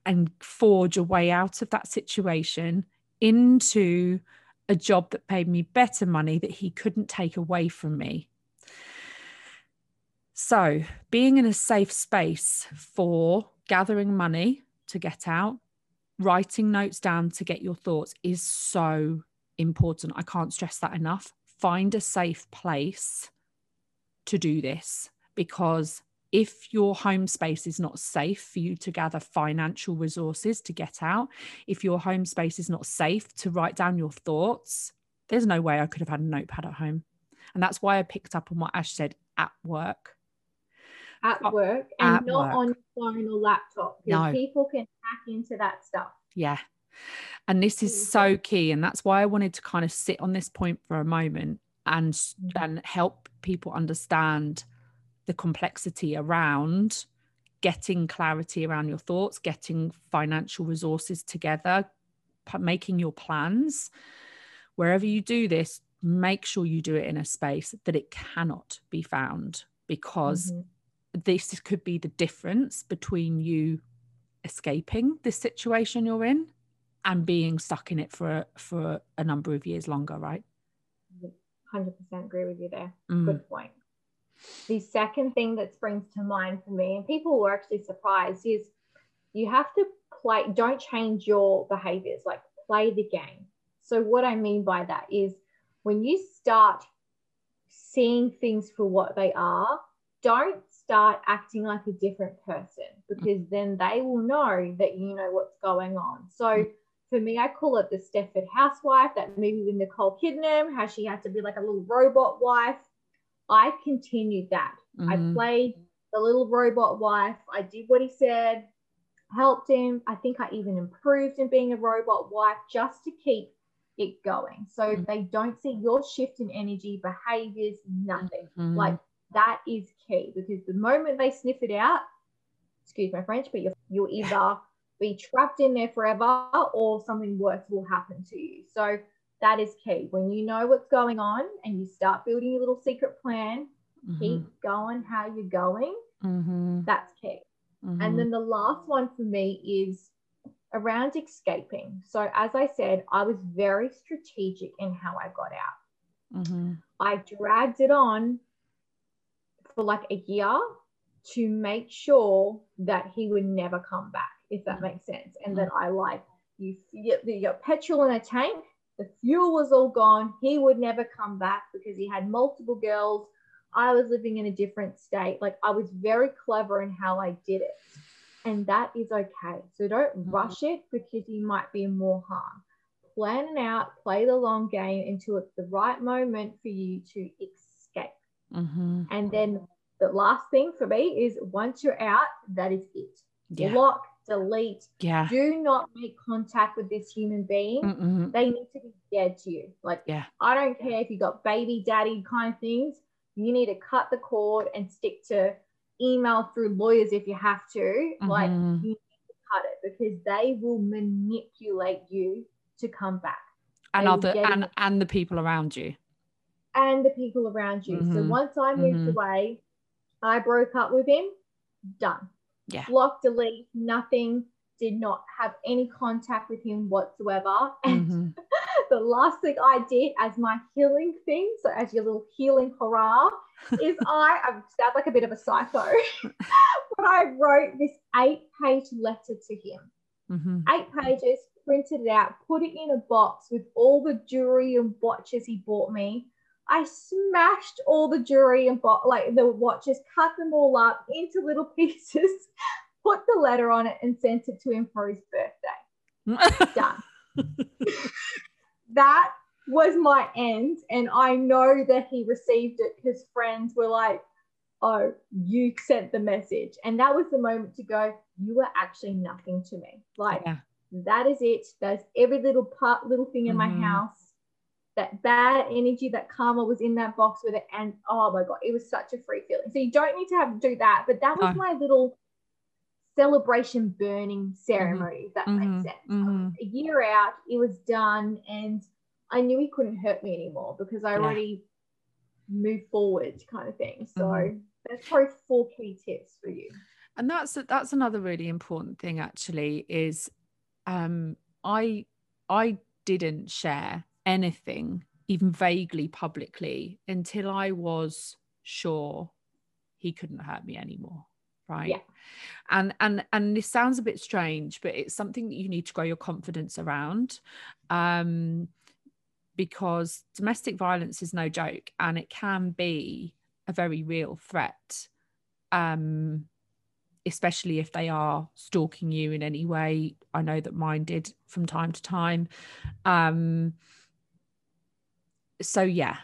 and forge a way out of that situation into a job that paid me better money that he couldn't take away from me. So, being in a safe space for gathering money to get out, writing notes down to get your thoughts is so important. I can't stress that enough. Find a safe place to do this because if your home space is not safe for you to gather financial resources to get out, if your home space is not safe to write down your thoughts, there's no way I could have had a notepad at home. And that's why I picked up on what Ash said at work at work and at not work. on your phone or laptop no. people can hack into that stuff. Yeah. And this is so key. And that's why I wanted to kind of sit on this point for a moment and mm-hmm. and help people understand the complexity around getting clarity around your thoughts, getting financial resources together, making your plans. Wherever you do this, make sure you do it in a space that it cannot be found because mm-hmm this could be the difference between you escaping this situation you're in and being stuck in it for for a number of years longer right 100% agree with you there mm. good point the second thing that springs to mind for me and people were actually surprised is you have to play don't change your behaviors like play the game so what i mean by that is when you start seeing things for what they are don't start acting like a different person because then they will know that you know what's going on. So for me, I call it the Stepford housewife, that movie with Nicole Kidman, how she had to be like a little robot wife. I continued that. Mm-hmm. I played the little robot wife. I did what he said, helped him. I think I even improved in being a robot wife just to keep it going. So mm-hmm. they don't see your shift in energy, behaviors, nothing. Mm-hmm. Like that is key because the moment they sniff it out, excuse my French, but you're, you'll either be trapped in there forever or something worse will happen to you. So that is key. When you know what's going on and you start building your little secret plan, Mhm. keep going how you're going. Mhm. That's key. Mhm. And then the last one for me is around escaping. So, as I said, I was very strategic in how I got out. Mhm. I dragged it on for like a year to make sure that he would never come back, if that makes sense. And that I like, you, you you got petrol in a tank, the fuel was all gone. He would never come back because he had multiple girls. I was living in a different state. Like I was very clever in how I did it. And that is okay. So don't Mhm. rush it because you might be in more harm. Plan it out, play the long game until it's the right moment for you to escape. Mhm. And then the last thing for me is once you're out, that is it. Yeah. Block, delete. Yeah. Do not make contact with this human being. Mm-mm. They need to be dead to you. Like, Yeah. I don't care if you got baby daddy kind of things. You need to cut the cord and stick to email through lawyers if you have to. Like, Mhm. you need to cut it because they will manipulate you to come back. And other and and the people around you. and the people around you. So Mhm. once I moved Mhm. away, I broke up with him, done. Yeah. Block, delete, nothing, did not have any contact with him whatsoever. And Mhm. the last thing I did as my healing thing, so as your little healing hurrah, is I, I sound like a bit of a psycho, but I wrote this eight page letter to him Mhm. eight pages, printed it out, put it in a box with all the jewelry and watches he bought me. I smashed all the jewelry and bo- like the watches, cut them all up into little pieces, put the letter on it, and sent it to him for his birthday. Done. that was my end, and I know that he received it because friends were like, "Oh, you sent the message," and that was the moment to go. You were actually nothing to me. Like yeah. that is it. That's every little part, little thing in my Mhm. house. That bad energy, that karma was in that box with it. And oh my God, it was such a free feeling. So you don't need to have to do that. But that was No. my little celebration burning ceremony, if that Mhm. makes sense. Mhm. A year out, it was done. And I knew he couldn't hurt me anymore because I Yeah. already moved forward kind of thing. So Mhm. that's probably four key tips for you. and that's that's another really important thing actually is um i i didn't share anything even vaguely publicly until i was sure he couldn't hurt me anymore right? Yeah. and and and this sounds a bit strange but it's something that you need to grow your confidence around um because domestic violence is no joke and it can be a very real threat um especially if they are stalking you in any way. I know that mine did from time to time. Um so yeah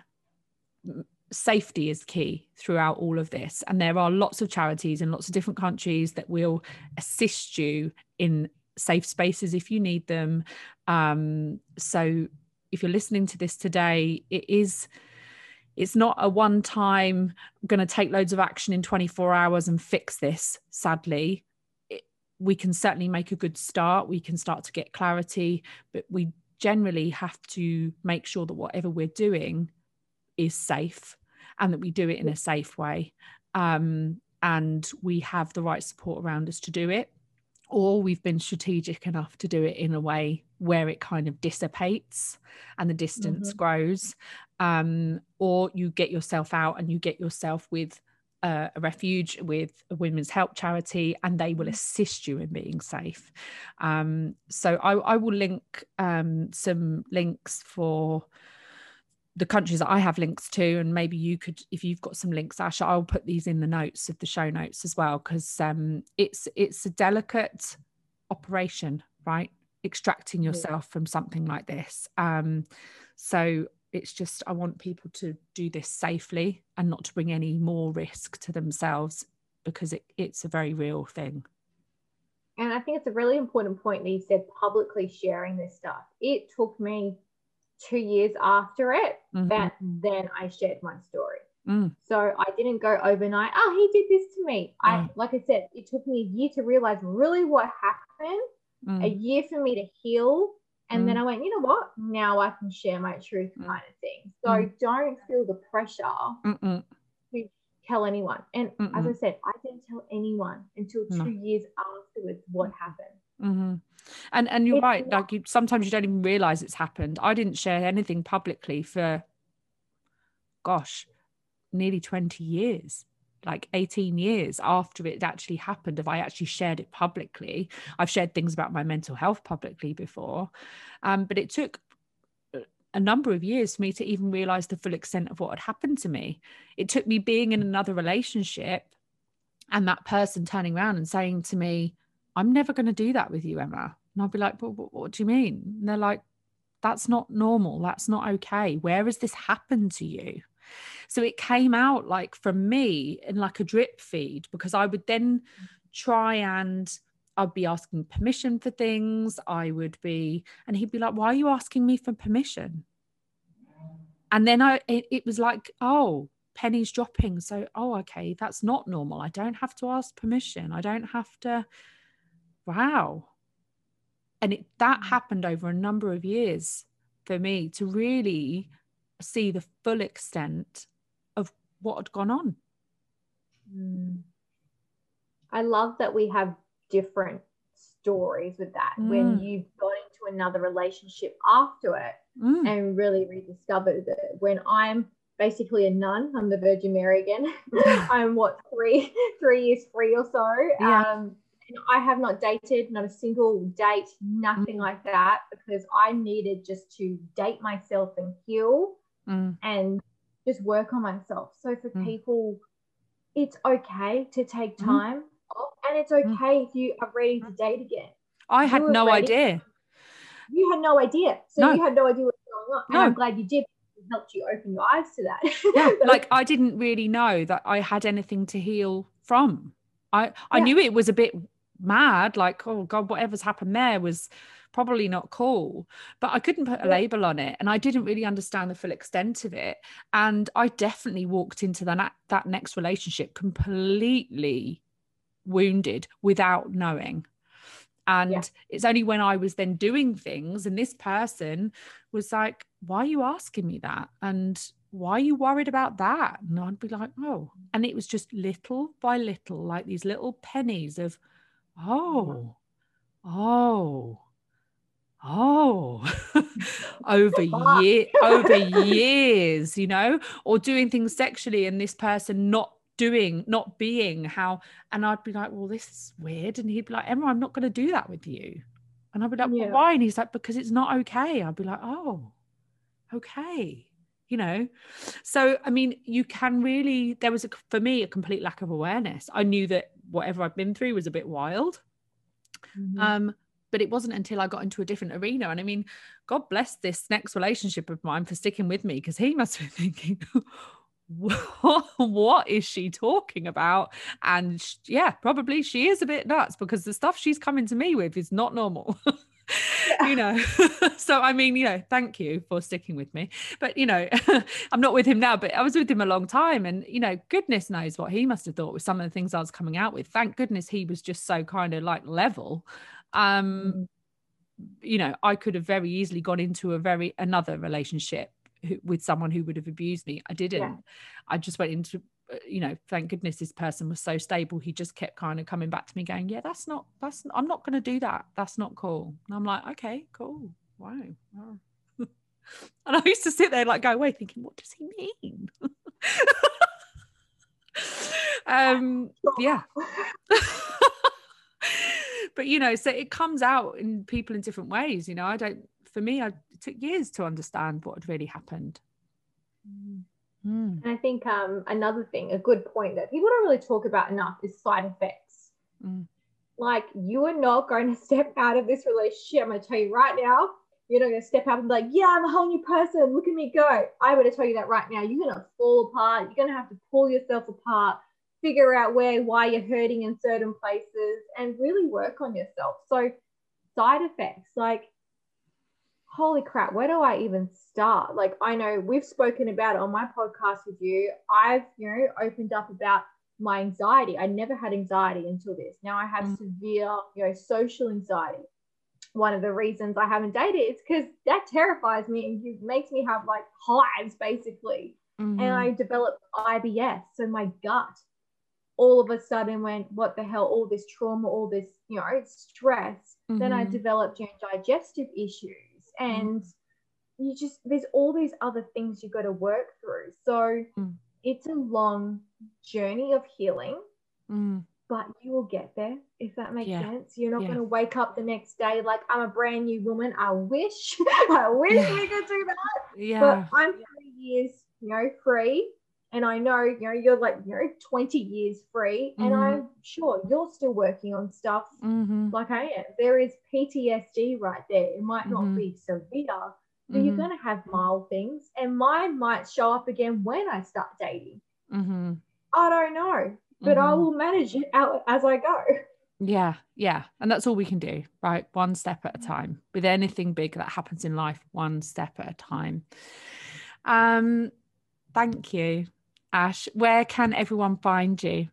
safety is key throughout all of this. And there are lots of charities in lots of different countries that will assist you in safe spaces if you need them. Um so if you're listening to this today it is it's not a one time going to take loads of action in 24 hours and fix this sadly. It, we can certainly make a good start. We can start to get clarity but we generally have to make sure that whatever we're doing is safe and that we do it in a safe way um, and we have the right support around us to do it or we've been strategic enough to do it in a way where it kind of dissipates and the distance Mhm. grows um, or you get yourself out and you get yourself with uh, a refuge with a women's help charity and they will assist you in being safe um, so I, I will link um, some links for the countries that I have links to, and maybe you could, if you've got some links, Asha, I'll put these in the notes of the show notes as well, because um, it's it's a delicate operation, right? Extracting Yeah. yourself from something like this. Um, so it's just I want people to do this safely and not to bring any more risk to themselves because it, it's a very real thing. And I think it's a really important point that you said publicly sharing this stuff. It took me two years after it Mhm. that then I shared my story. Mm. So I didn't go overnight, oh, he did this to me. I Mm. like I said, it took me a year to realize really what happened, a Mm. year for me to heal. And then Mm. I went, you know what? Now I can share my truth Mm. kind of thing. So Mm. don't feel the pressure Mm-mm. tell anyone. And Mm-mm. as I said, I didn't tell anyone until two No. years afterwards what happened. hmm And and you're It's right. not- Like you, sometimes you don't even realize it's happened. I didn't share anything publicly for, gosh, nearly twenty years, like eighteen years after it actually happened. If I actually shared it publicly, I've shared things about my mental health publicly before, um, but it took a- number of years for me to even realize the full extent of what had happened to me. It took me being in another relationship and that person turning around and saying to me, I'm never going to do that with you, Emma. And I'll be like, but what, what do you mean? And they're like, that's not normal. That's not okay. Where has this happened to you? So it came out like from me in like a drip feed because I would then try and I'd be asking permission for things. I would be, and he'd be like, why are you asking me for permission? And then I, it, it was like, oh, pennies dropping. So, oh, okay, that's not normal. I don't have to ask permission. I don't have to, wow. And it, that Mm. happened over a number of years for me to really see the full extent of what had gone on. Mm. I love that we have different stories with that when Mm. you've got into another relationship after it Mm, and really rediscovered it. When I'm basically a nun, I'm the Virgin Mary again. I'm what three three years free or so. Yeah. Um, and I have not dated, not a single date, nothing like that, because I needed just to date myself and heal mm, and just work on myself. So for Mm. people, it's okay to take Mhm. time off, and it's Mm. okay if you are ready to date again. I had no ready. idea. You had no idea, so No. you had no idea what's going on, and I'm glad you did. It helped you open your eyes to that. Yeah, like I didn't really know that I had anything to heal from. I I Yeah. knew it was a bit mad, like oh god, whatever's happened there was probably not cool, but I couldn't put a label on it, and I didn't really understand the full extent of it. And I definitely walked into that that next relationship completely wounded without knowing. And Yeah. it's only when I was then doing things, and this person was like, Why are you asking me that? And why are you worried about that? And I'd be like, Oh. And it was just little by little, like these little pennies of, Oh, oh, oh. Oh, over year over years, you know, or doing things sexually and this person not doing, not being how, and I'd be like, well, this is weird. And he'd be like, Emma, I'm not going to do that with you. And I'd be like, well, Yeah. why? And he's like, because it's not okay. I'd be like, oh, okay. You know, so I mean, you can really, there was a, for me, a complete lack of awareness. I knew that whatever I've been through was a bit wild. Mhm. Um, but it wasn't until I got into a different arena. And I mean, God bless this next relationship of mine for sticking with me because he must be thinking, what, what is she talking about? And sh- yeah, probably she is a bit nuts because the stuff she's coming to me with is not normal. you know so i mean you know thank you for sticking with me but you know i'm not with him now but i was with him a long time and you know goodness knows what he must have thought with some of the things i was coming out with thank goodness he was just so kind of like level um Mhm. you know i could have very easily gone into a very another relationship who, with someone who would have abused me. I didn't. Yeah. i just went into uh, you know thank goodness this person was so stable. He just kept kind of coming back to me going yeah that's not that's i'm not going to do that. That's not cool. And i'm like okay cool. Wow, wow. and i used to sit there like go away thinking what does he mean? Um yeah but you know so it comes out in people in different ways you know i don't for me I, it took years to understand what had really happened. Mm, And I think um, another thing, a good point that people don't really talk about enough is side effects. Mm. Like you are not going to step out of this relationship. I'm going to tell you right now. You're not going to step out and be like, yeah, I'm a whole new person. Look at me go. I'm going to tell you that right now. You're going to fall apart. You're going to have to pull yourself apart, figure out where, why you're hurting in certain places, and really work on yourself. So, side effects, like holy crap, where do I even start? Like, I know we've spoken about it on my podcast with you. I've, you know, opened up about my anxiety. I never had anxiety until this. Now I have Mm. severe, you know, social anxiety. One of the reasons I haven't dated is because that terrifies me and it makes me have like hives basically. mm-hmm. and I developed IBS. So my gut all of a sudden went, what the hell, all this trauma, all this, you know, stress. Mm-hmm. Then I mm-hmm. developed you know, digestive issues. And mm-hmm. you just, there's all these other things you've got to work through. So mm. it's a long journey of healing. Mm. But you will get there if that makes yeah. sense. You're not yeah. going to wake up the next day like I'm a brand new woman. I wish, I wish yeah. we could do that. Yeah. But I'm three years, you know, free and I know, you know, you're like, you know, 20 years free, mm-hmm. and I'm sure you're still working on stuff mm-hmm. like I am. There is PTSD right there. It might not mm-hmm. be severe, but you're mm-hmm. going to have mild things, and mine might show up again when I start dating. Mm-hmm. I don't know, but I will manage it out as I go. Yeah, yeah. And that's all we can do, right? One step at a time. With anything big that happens in life, one step at a time. Um, thank you Ash, where can everyone find you?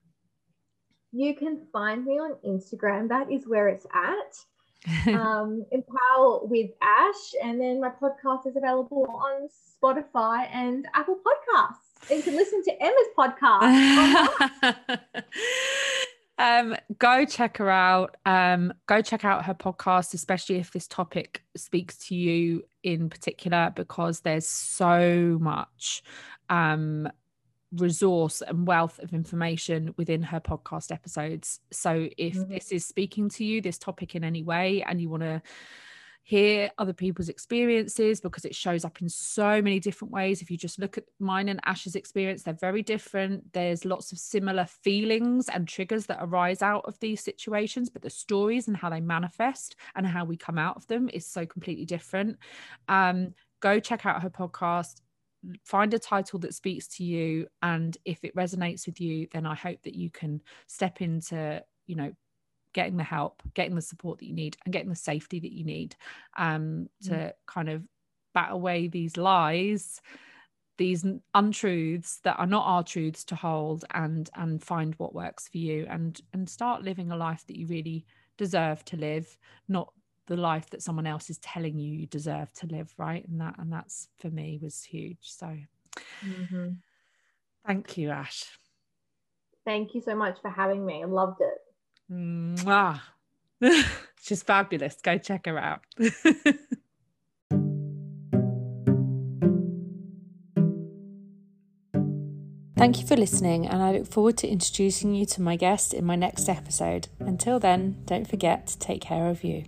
You can find me on Instagram. That is where it's at. um, Empowered with Ash. And then my podcast is available on Spotify and Apple Podcasts. And you can listen to Emma's podcast. um, go check her out. Um, go check out her podcast, especially if this topic speaks to you in particular, because there's so much um, resource and wealth of information within her podcast episodes. So if mm-hmm. this is speaking to you, this topic in any way, and you want to hear other people's experiences because it shows up in so many different ways. If you just look at mine and Ash's experience, they're very different. There's lots of similar feelings and triggers that arise out of these situations, but the stories and how they manifest and how we come out of them is so completely different. Um, go check out her podcast find a title that speaks to you and if it resonates with you then i hope that you can step into you know getting the help getting the support that you need and getting the safety that you need um to mm. kind of bat away these lies these untruths that are not our truths to hold and and find what works for you and and start living a life that you really deserve to live not the life that someone else is telling you you deserve to live right and that and that's for me was huge so mm-hmm. thank you ash thank you so much for having me i loved it Mwah. she's fabulous go check her out Thank you for listening, and I look forward to introducing you to my guest in my next episode. Until then, don't forget to take care of you.